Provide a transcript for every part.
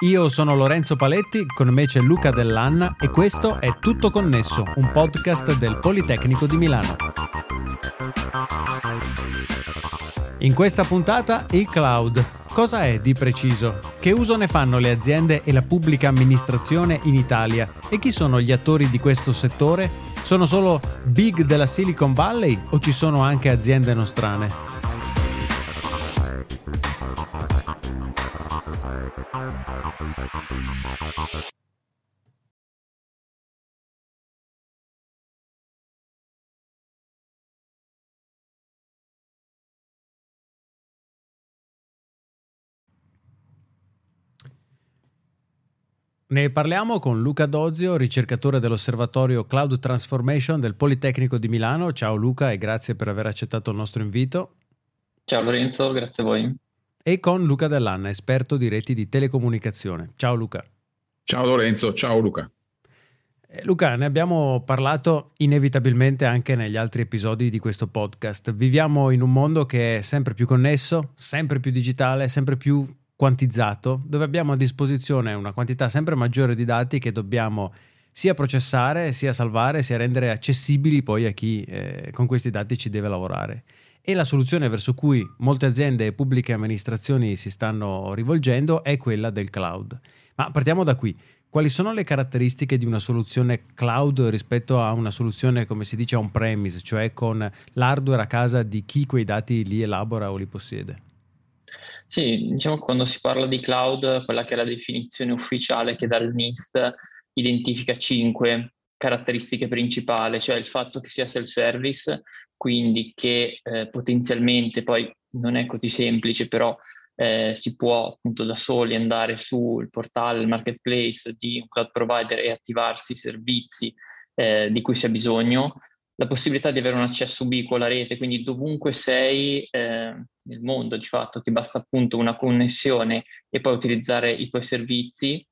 Io sono Lorenzo Paletti, con me c'è Luca Dell'Anna e questo è Tutto Connesso, un podcast del Politecnico di Milano. In questa puntata il cloud. Cosa è di preciso? Che uso ne fanno le aziende e la pubblica amministrazione in Italia? E chi sono gli attori di questo settore? Sono solo big della Silicon Valley o ci sono anche aziende nostrane? Ne parliamo con Luca Dozio, ricercatore dell'Osservatorio Cloud Transformation del Politecnico di Milano. Ciao Luca e grazie per aver accettato il nostro invito. Ciao Lorenzo, grazie a voi. E con Luca Dell'Anna, esperto di reti di telecomunicazione. Ciao Luca. Ciao Lorenzo, ciao Luca. Eh, Luca, ne abbiamo parlato inevitabilmente anche negli altri episodi di questo podcast. Viviamo in un mondo che è sempre più connesso, sempre più digitale, sempre più quantizzato, dove abbiamo a disposizione una quantità sempre maggiore di dati che dobbiamo sia processare, sia salvare, sia rendere accessibili poi a chi eh, con questi dati ci deve lavorare. E la soluzione verso cui molte aziende e pubbliche amministrazioni si stanno rivolgendo è quella del cloud. Ma partiamo da qui. Quali sono le caratteristiche di una soluzione cloud rispetto a una soluzione, come si dice, on-premise, cioè con l'hardware a casa di chi quei dati li elabora o li possiede? Sì, diciamo che quando si parla di cloud, quella che è la definizione ufficiale che dal NIST identifica cinque caratteristiche principali, cioè il fatto che sia self-service, quindi che eh, potenzialmente poi non è così semplice, però eh, si può appunto da soli andare sul portale, il marketplace di un cloud provider e attivarsi i servizi eh, di cui si ha bisogno, la possibilità di avere un accesso ubiquo alla rete, quindi dovunque sei eh, nel mondo di fatto ti basta appunto una connessione e poi utilizzare i tuoi servizi.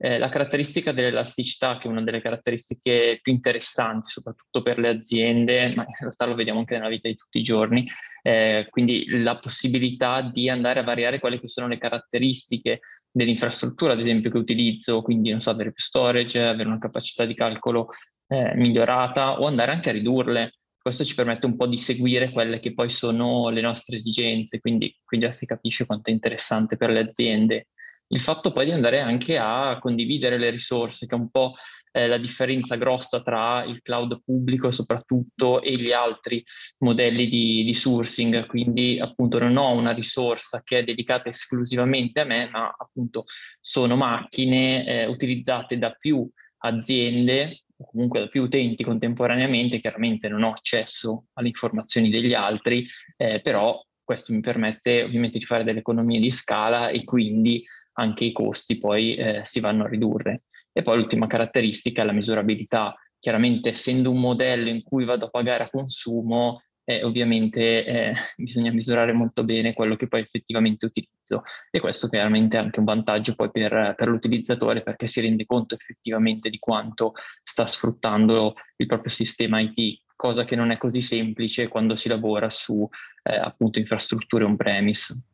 Eh, la caratteristica dell'elasticità, che è una delle caratteristiche più interessanti, soprattutto per le aziende, ma in realtà lo vediamo anche nella vita di tutti i giorni, eh, quindi la possibilità di andare a variare quelle che sono le caratteristiche dell'infrastruttura, ad esempio, che utilizzo, quindi non so, avere più storage, avere una capacità di calcolo eh, migliorata o andare anche a ridurle. Questo ci permette un po' di seguire quelle che poi sono le nostre esigenze, quindi qui già si capisce quanto è interessante per le aziende. Il fatto poi di andare anche a condividere le risorse, che è un po' eh, la differenza grossa tra il cloud pubblico soprattutto e gli altri modelli di, di sourcing. Quindi appunto non ho una risorsa che è dedicata esclusivamente a me, ma appunto sono macchine eh, utilizzate da più aziende o comunque da più utenti contemporaneamente, chiaramente non ho accesso alle informazioni degli altri, eh, però questo mi permette ovviamente di fare delle economie di scala e quindi anche i costi poi eh, si vanno a ridurre. E poi l'ultima caratteristica è la misurabilità. Chiaramente essendo un modello in cui vado a pagare a consumo, eh, ovviamente eh, bisogna misurare molto bene quello che poi effettivamente utilizzo e questo chiaramente è anche un vantaggio poi per, per l'utilizzatore perché si rende conto effettivamente di quanto sta sfruttando il proprio sistema IT, cosa che non è così semplice quando si lavora su eh, appunto infrastrutture on-premise.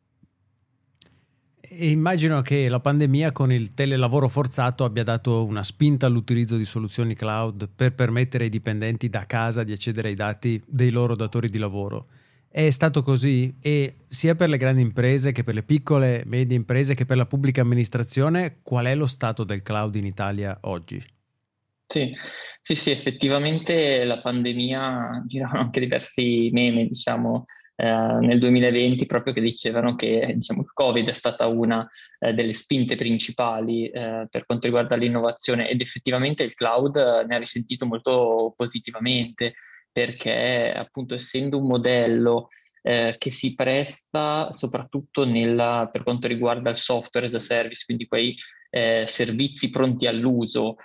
E immagino che la pandemia con il telelavoro forzato abbia dato una spinta all'utilizzo di soluzioni cloud per permettere ai dipendenti da casa di accedere ai dati dei loro datori di lavoro. È stato così e sia per le grandi imprese che per le piccole e medie imprese che per la pubblica amministrazione, qual è lo stato del cloud in Italia oggi? Sì, sì, sì effettivamente la pandemia giravano anche diversi meme, diciamo, eh, nel 2020 proprio che dicevano che diciamo, il Covid è stata una eh, delle spinte principali eh, per quanto riguarda l'innovazione ed effettivamente il cloud eh, ne ha risentito molto positivamente perché appunto essendo un modello eh, che si presta soprattutto nella, per quanto riguarda il software as a service, quindi quei eh, servizi pronti all'uso,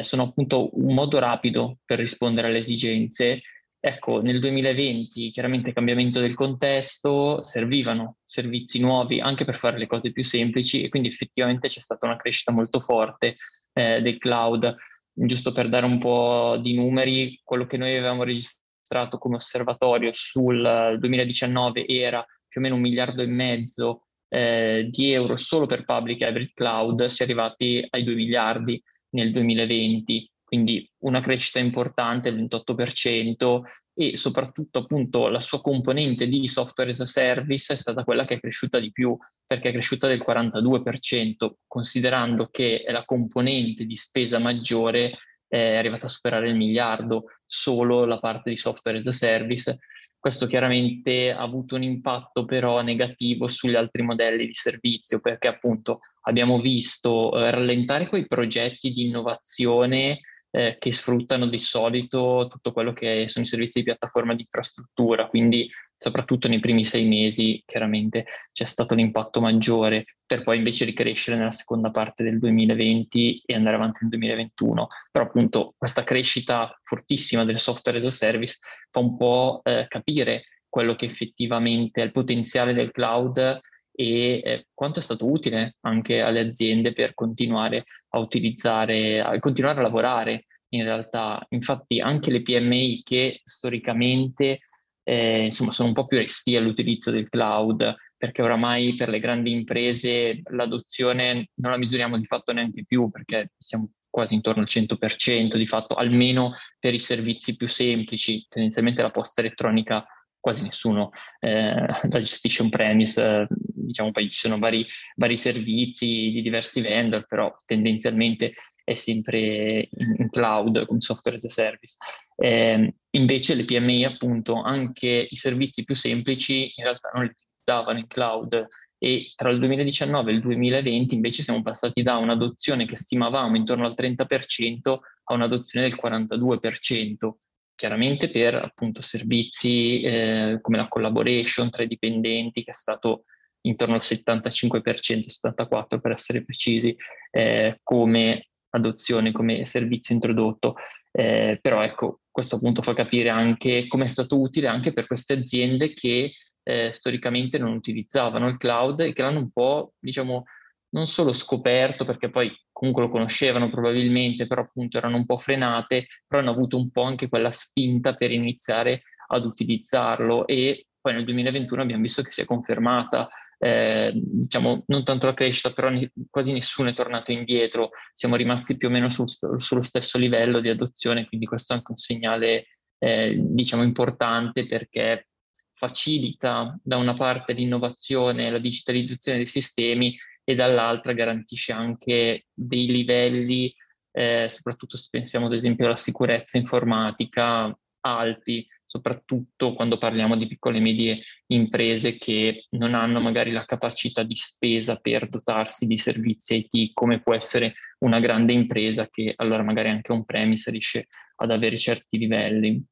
sono appunto un modo rapido per rispondere alle esigenze Ecco, nel 2020, chiaramente cambiamento del contesto, servivano servizi nuovi anche per fare le cose più semplici e quindi effettivamente c'è stata una crescita molto forte eh, del cloud. Giusto per dare un po' di numeri, quello che noi avevamo registrato come osservatorio sul 2019 era più o meno un miliardo e mezzo eh, di euro solo per public hybrid cloud si è arrivati ai 2 miliardi nel 2020, quindi una crescita importante, il 28%, e soprattutto appunto la sua componente di software as a service è stata quella che è cresciuta di più, perché è cresciuta del 42%, considerando che la componente di spesa maggiore è arrivata a superare il miliardo, solo la parte di software as a service. Questo chiaramente ha avuto un impatto però negativo sugli altri modelli di servizio perché appunto abbiamo visto eh, rallentare quei progetti di innovazione eh, che sfruttano di solito tutto quello che sono i servizi di piattaforma di infrastruttura, quindi soprattutto nei primi sei mesi chiaramente c'è stato l'impatto maggiore per poi invece ricrescere nella seconda parte del 2020 e andare avanti nel 2021. Però appunto questa crescita fortissima del software as a service fa un po' eh, capire quello che effettivamente è il potenziale del cloud e eh, quanto è stato utile anche alle aziende per continuare a utilizzare, a continuare a lavorare in realtà. Infatti anche le PMI che storicamente eh, insomma, sono un po' più resti all'utilizzo del cloud, perché oramai per le grandi imprese l'adozione non la misuriamo di fatto neanche più, perché siamo quasi intorno al 100% di fatto, almeno per i servizi più semplici, tendenzialmente la posta elettronica quasi nessuno eh, la gestisce on premise, eh, diciamo poi ci sono vari, vari servizi di diversi vendor, però tendenzialmente è sempre in, cloud come software as a service. Eh, invece le PMI, appunto, anche i servizi più semplici in realtà non li utilizzavano in cloud e tra il 2019 e il 2020 invece siamo passati da un'adozione che stimavamo intorno al 30% a un'adozione del 42%, chiaramente per appunto servizi eh, come la collaboration tra i dipendenti che è stato intorno al 75%, 74% per essere precisi, eh, come adozione come servizio introdotto, eh, però ecco, questo appunto fa capire anche come è stato utile anche per queste aziende che eh, storicamente non utilizzavano il cloud e che l'hanno un po', diciamo, non solo scoperto, perché poi comunque lo conoscevano probabilmente, però appunto erano un po' frenate, però hanno avuto un po' anche quella spinta per iniziare ad utilizzarlo e poi nel 2021 abbiamo visto che si è confermata, eh, diciamo, non tanto la crescita, però ne, quasi nessuno è tornato indietro, siamo rimasti più o meno sul, sullo stesso livello di adozione, quindi questo è anche un segnale, eh, diciamo, importante perché facilita da una parte l'innovazione, la digitalizzazione dei sistemi e dall'altra garantisce anche dei livelli, eh, soprattutto se pensiamo ad esempio alla sicurezza informatica, alti, soprattutto quando parliamo di piccole e medie imprese che non hanno magari la capacità di spesa per dotarsi di servizi IT, come può essere una grande impresa che allora magari anche on premise riesce ad avere certi livelli.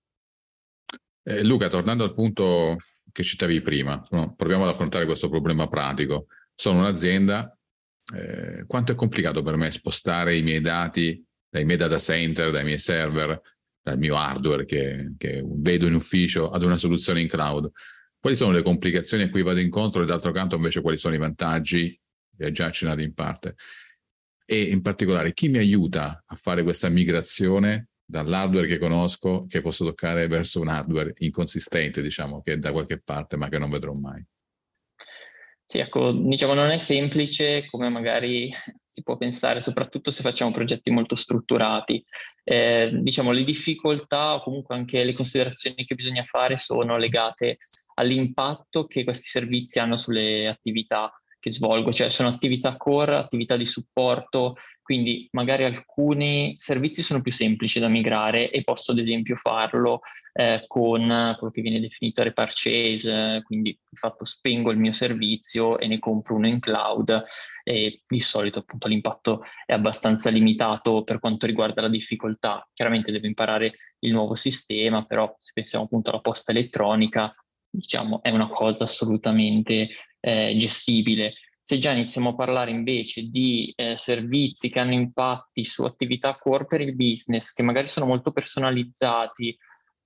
Eh, Luca, tornando al punto che citavi prima, no? proviamo ad affrontare questo problema pratico. Sono un'azienda, eh, quanto è complicato per me spostare i miei dati dai miei data center, dai miei server, dal mio hardware che, che, vedo in ufficio ad una soluzione in cloud. Quali sono le complicazioni a cui vado incontro e d'altro canto invece quali sono i vantaggi? Vi ho già accennato in parte. E in particolare chi mi aiuta a fare questa migrazione dall'hardware che conosco, che posso toccare, verso un hardware inconsistente, diciamo, che è da qualche parte ma che non vedrò mai? Sì, ecco, diciamo non è semplice come magari si può pensare, soprattutto se facciamo progetti molto strutturati. Eh, diciamo le difficoltà o comunque anche le considerazioni che bisogna fare sono legate all'impatto che questi servizi hanno sulle attività che svolgo, cioè sono attività core, attività di supporto, quindi magari alcuni servizi sono più semplici da migrare e posso ad esempio farlo eh, con quello che viene definito repurchase, quindi di fatto spengo il mio servizio e ne compro uno in cloud e di solito appunto l'impatto è abbastanza limitato per quanto riguarda la difficoltà. Chiaramente devo imparare il nuovo sistema, però se pensiamo appunto alla posta elettronica, diciamo è una cosa assolutamente eh, gestibile. Se già iniziamo a parlare invece di eh, servizi che hanno impatti su attività core per il business, che magari sono molto personalizzati,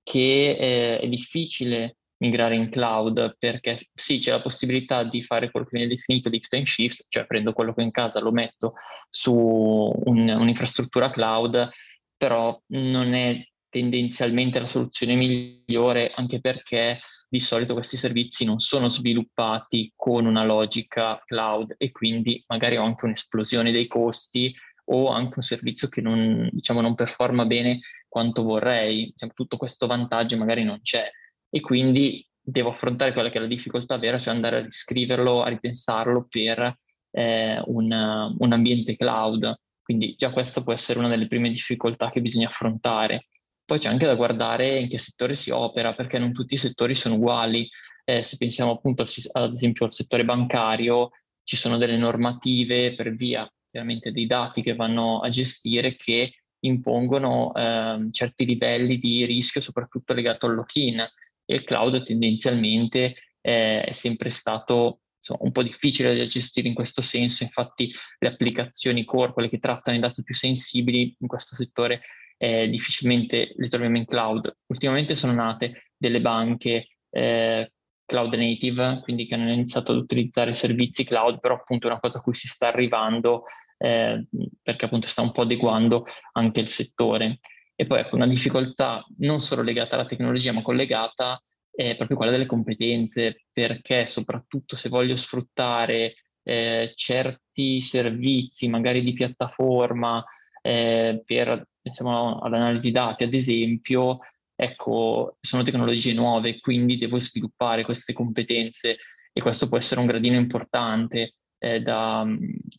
che eh, è difficile migrare in cloud perché sì, c'è la possibilità di fare quello che viene definito lift and shift, cioè prendo quello che ho in casa, lo metto su un, un'infrastruttura cloud, però non è tendenzialmente la soluzione migliore anche perché di solito questi servizi non sono sviluppati con una logica cloud e quindi magari ho anche un'esplosione dei costi o anche un servizio che non, diciamo, non performa bene quanto vorrei. Diciamo, tutto questo vantaggio magari non c'è e quindi devo affrontare quella che è la difficoltà vera, cioè andare a riscriverlo, a ripensarlo per eh, un, un ambiente cloud. Quindi già questa può essere una delle prime difficoltà che bisogna affrontare. Poi c'è anche da guardare in che settore si opera, perché non tutti i settori sono uguali. Eh, se pensiamo appunto ad esempio al settore bancario, ci sono delle normative per via chiaramente dei dati che vanno a gestire che impongono eh, certi livelli di rischio, soprattutto legato al lock-in. E il cloud tendenzialmente eh, è sempre stato insomma, un po' difficile da gestire in questo senso, infatti le applicazioni core, quelle che trattano i dati più sensibili in questo settore, eh, difficilmente le troviamo in cloud. Ultimamente sono nate delle banche eh, cloud native, quindi che hanno iniziato ad utilizzare servizi cloud, però appunto è una cosa a cui si sta arrivando eh, perché appunto sta un po' adeguando anche il settore. E poi ecco, una difficoltà non solo legata alla tecnologia, ma collegata è proprio quella delle competenze, perché soprattutto se voglio sfruttare eh, certi servizi, magari di piattaforma, eh, per pensiamo all'analisi dati, ad esempio, ecco, sono tecnologie nuove, quindi devo sviluppare queste competenze e questo può essere un gradino importante eh, da,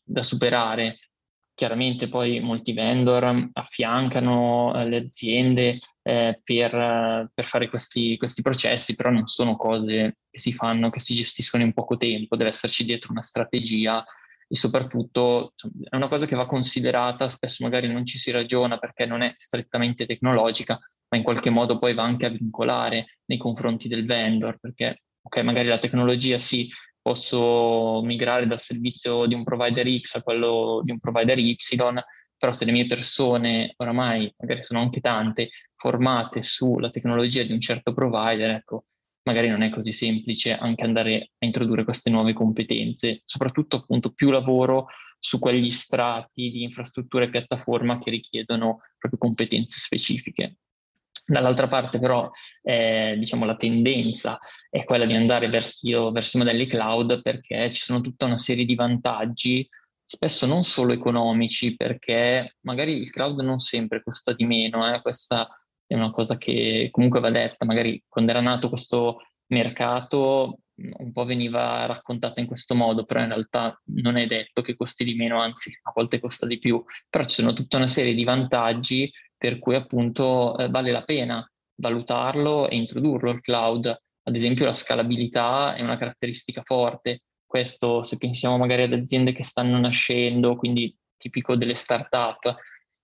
da, superare. Chiaramente poi molti vendor affiancano eh, le aziende eh, per, per, fare questi, questi processi, però non sono cose che si fanno, che si gestiscono in poco tempo, deve esserci dietro una strategia e soprattutto è una cosa che va considerata, spesso magari non ci si ragiona perché non è strettamente tecnologica, ma in qualche modo poi va anche a vincolare nei confronti del vendor, perché ok, magari la tecnologia sì, posso migrare dal servizio di un provider X a quello di un provider Y, però se le mie persone oramai, magari sono anche tante, formate sulla tecnologia di un certo provider, ecco, magari non è così semplice anche andare a introdurre queste nuove competenze, soprattutto appunto più lavoro su quegli strati di infrastruttura e piattaforma che richiedono proprio competenze specifiche. Dall'altra parte però eh, diciamo, la tendenza è quella di andare verso, verso i modelli cloud perché ci sono tutta una serie di vantaggi, spesso non solo economici, perché magari il cloud non sempre costa di meno, eh? questa è una cosa che comunque va detta, magari quando era nato questo mercato un po' veniva raccontata in questo modo, però in realtà non è detto che costi di meno, anzi a volte costa di più, però ci sono tutta una serie di vantaggi per cui appunto eh, vale la pena valutarlo e introdurlo. Il cloud. Ad esempio la scalabilità è una caratteristica forte, questo se pensiamo magari ad aziende che stanno nascendo, quindi tipico delle start-up,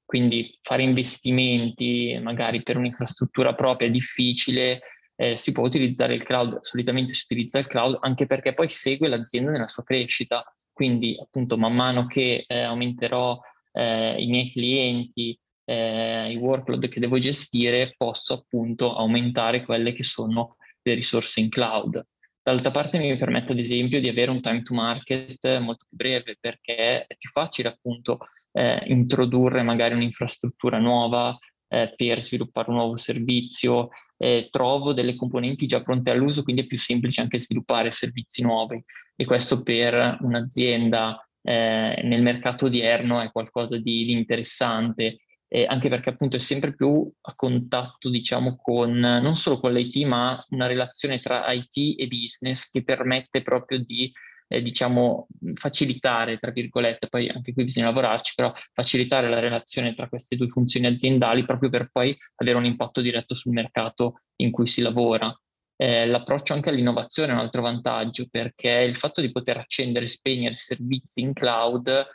quindi fare investimenti magari per un'infrastruttura propria è difficile, eh, si può utilizzare il cloud, solitamente si utilizza il cloud anche perché poi segue l'azienda nella sua crescita, quindi appunto man mano che eh, aumenterò eh, i miei clienti, eh, i workload che devo gestire, posso appunto aumentare quelle che sono le risorse in cloud. D'altra parte mi permette ad esempio di avere un time to market molto più breve perché è più facile appunto eh, introdurre magari un'infrastruttura nuova eh, per sviluppare un nuovo servizio, eh, trovo delle componenti già pronte all'uso, quindi è più semplice anche sviluppare servizi nuovi. E questo per un'azienda eh, nel mercato odierno è qualcosa di, di interessante eh, anche perché appunto è sempre più a contatto, diciamo, con non solo con l'IT, ma una relazione tra IT e business che permette proprio di, eh, diciamo, facilitare, tra virgolette, poi anche qui bisogna lavorarci, però facilitare la relazione tra queste due funzioni aziendali proprio per poi avere un impatto diretto sul mercato in cui si lavora. Eh, l'approccio anche all'innovazione è un altro vantaggio perché il fatto di poter accendere e spegnere servizi in cloud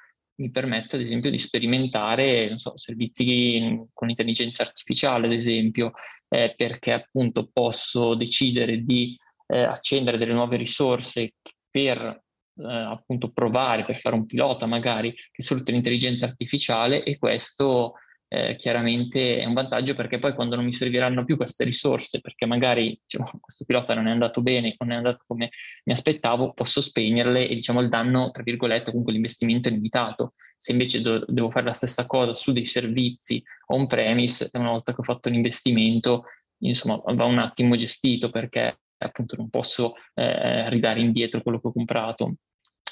mi permette ad esempio di sperimentare so, servizi con intelligenza artificiale, ad esempio, eh, perché appunto posso decidere di eh, accendere delle nuove risorse per eh, appunto provare, per fare un pilota magari che sfrutta l'intelligenza artificiale e questo eh, chiaramente è un vantaggio perché poi quando non mi serviranno più queste risorse, perché magari diciamo, questo pilota non è andato bene, non è andato come mi aspettavo, posso spegnerle e diciamo il danno, tra virgolette, comunque l'investimento è limitato. Se invece do- devo fare la stessa cosa su dei servizi on-premise, una volta che ho fatto l'investimento, insomma, va un attimo gestito perché appunto non posso eh, ridare indietro quello che ho comprato.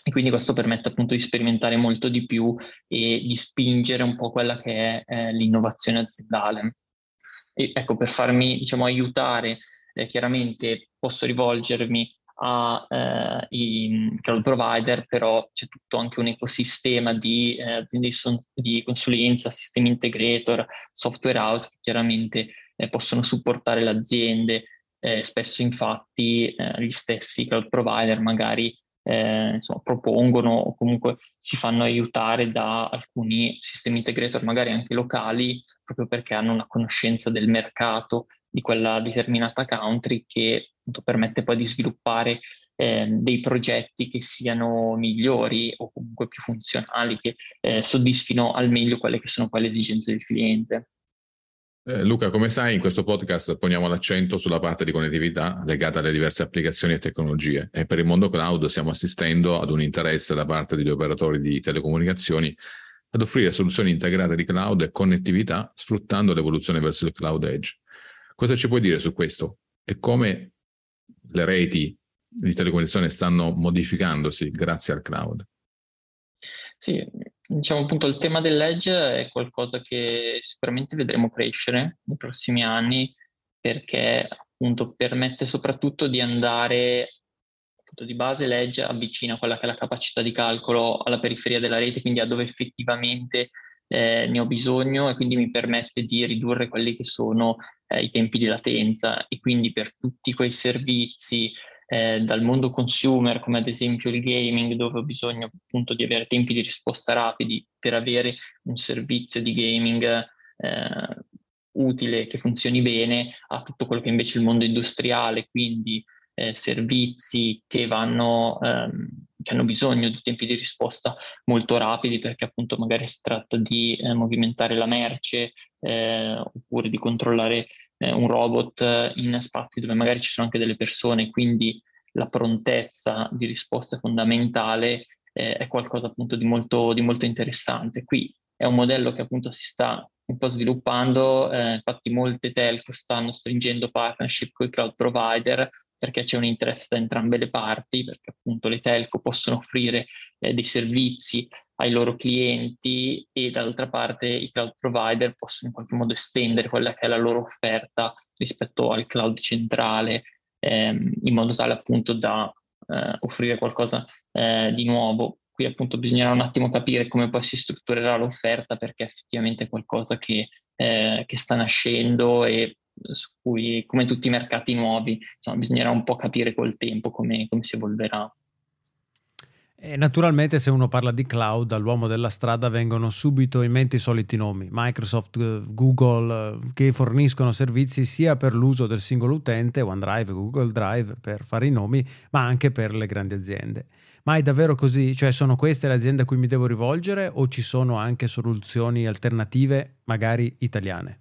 E quindi questo permette appunto di sperimentare molto di più e di spingere un po' quella che è eh, l'innovazione aziendale. E ecco, per farmi diciamo, aiutare, eh, chiaramente posso rivolgermi ai eh, cloud provider, però c'è tutto anche un ecosistema di eh, aziende di, di, consulenza, sistemi integrator, software house che chiaramente eh, possono supportare le aziende. Eh, spesso infatti eh, gli stessi cloud provider magari eh, insomma, propongono o comunque si fanno aiutare da alcuni sistemi integrator, magari anche locali, proprio perché hanno una conoscenza del mercato di quella determinata country che appunto, permette poi di sviluppare eh, dei progetti che siano migliori o comunque più funzionali, che eh, soddisfino al meglio quelle che sono poi le esigenze del cliente. Eh, Luca, come sai, in questo podcast poniamo l'accento sulla parte di connettività legata alle diverse applicazioni e tecnologie e per il mondo cloud stiamo assistendo ad un interesse da parte degli operatori di telecomunicazioni ad offrire soluzioni integrate di cloud e connettività sfruttando l'evoluzione verso il cloud edge. Cosa ci puoi dire su questo e come le reti di telecomunicazione stanno modificandosi grazie al cloud? Sì, diciamo appunto il tema dell'edge è qualcosa che sicuramente vedremo crescere nei prossimi anni perché appunto permette soprattutto di andare appunto di base l'edge avvicina quella che è la capacità di calcolo alla periferia della rete, quindi a dove effettivamente eh, ne ho bisogno e quindi mi permette di ridurre quelli che sono eh, i tempi di latenza. E quindi per tutti quei servizi eh, dal mondo consumer, come ad esempio il gaming, dove ho bisogno appunto di avere tempi di risposta rapidi per avere un servizio di gaming eh, utile, che funzioni bene, a tutto quello che invece è il mondo industriale, quindi eh, servizi che vanno, ehm, che hanno bisogno di tempi di risposta molto rapidi, perché appunto magari si tratta di eh, movimentare la merce eh, oppure di controllare eh, un robot in spazi dove magari ci sono anche delle persone, quindi la prontezza di risposta fondamentale, eh, è qualcosa appunto di molto, di molto, interessante. Qui è un modello che appunto si sta un po' sviluppando, eh, infatti molte telco stanno stringendo partnership con i cloud provider perché c'è un interesse da entrambe le parti, perché appunto le telco possono offrire eh, dei servizi ai loro clienti e dall'altra parte i cloud provider possono in qualche modo estendere quella che è la loro offerta rispetto al cloud centrale, ehm, in modo tale appunto da eh, offrire qualcosa eh, di nuovo. Qui appunto bisognerà un attimo capire come poi si strutturerà l'offerta perché effettivamente è qualcosa che, eh, che sta nascendo e su cui, come tutti i mercati nuovi, insomma, bisognerà un po' capire col tempo come, come si evolverà. E naturalmente se uno parla di cloud, all'uomo della strada vengono subito in mente i soliti nomi, Microsoft, eh, Google, eh, che forniscono servizi sia per l'uso del singolo utente, OneDrive, Google Drive, per fare i nomi, ma anche per le grandi aziende. Ma è davvero così? Cioè sono queste le aziende a cui mi devo rivolgere o ci sono anche soluzioni alternative, magari italiane?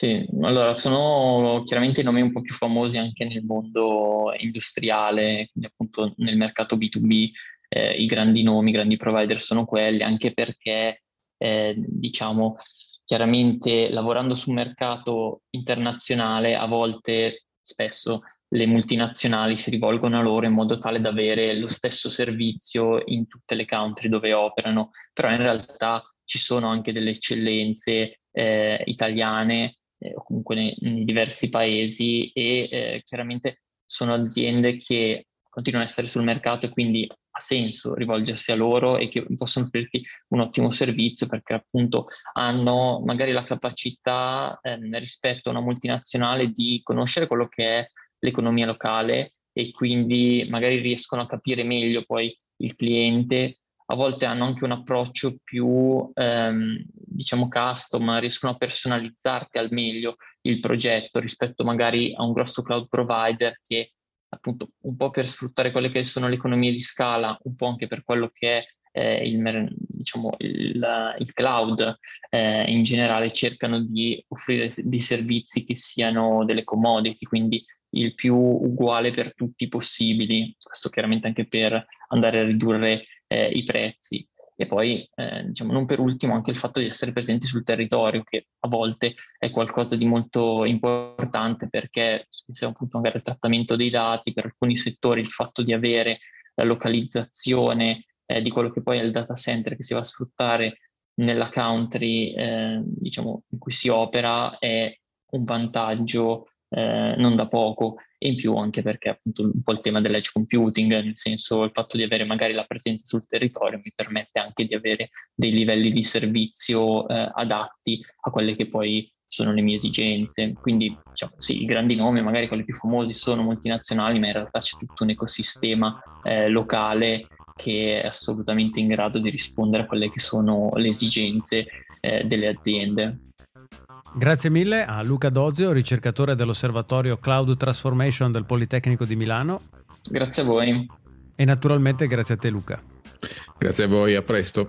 Sì, allora sono chiaramente i nomi un po' più famosi anche nel mondo industriale, quindi appunto nel mercato B2B, eh, i grandi nomi, i grandi provider sono quelli, anche perché eh, diciamo chiaramente lavorando sul mercato internazionale a volte spesso le multinazionali si rivolgono a loro in modo tale da avere lo stesso servizio in tutte le country dove operano, però in realtà ci sono anche delle eccellenze eh, italiane eh, o comunque nei, nei, diversi paesi e eh, chiaramente sono aziende che continuano ad essere sul mercato e quindi ha senso rivolgersi a loro e che possono offrirti un ottimo servizio perché appunto hanno magari la capacità eh, rispetto a una multinazionale di conoscere quello che è l'economia locale e quindi magari riescono a capire meglio poi il cliente. A volte hanno anche un approccio più, ehm, diciamo, custom, riescono a personalizzarti al meglio il progetto rispetto magari a un grosso cloud provider che appunto un po' per sfruttare quelle che sono le economie di scala, un po' anche per quello che è eh, il, diciamo, il, il cloud eh, in generale cercano di offrire dei servizi che siano delle commodity, quindi il più uguale per tutti possibili, questo chiaramente anche per andare a ridurre eh, i prezzi. E poi, eh, diciamo, non per ultimo, anche il fatto di essere presenti sul territorio, che a volte è qualcosa di molto importante perché se appunto magari il trattamento dei dati, per alcuni settori il fatto di avere la localizzazione eh, di quello che poi è il data center che si va a sfruttare nella country eh, diciamo, in cui si opera è un vantaggio eh, non da poco e in più anche perché appunto un po' il tema dell'edge computing, nel senso il fatto di avere magari la presenza sul territorio mi permette anche di avere dei livelli di servizio eh, adatti a quelle che poi sono le mie esigenze. Quindi diciamo, sì, i grandi nomi, magari quelli più famosi, sono multinazionali, ma in realtà c'è tutto un ecosistema eh, locale che è assolutamente in grado di rispondere a quelle che sono le esigenze eh, delle aziende. Grazie mille a Luca Dozio, ricercatore dell'Osservatorio Cloud Transformation del Politecnico di Milano. Grazie a voi. E naturalmente grazie a te Luca. Grazie a voi, a presto.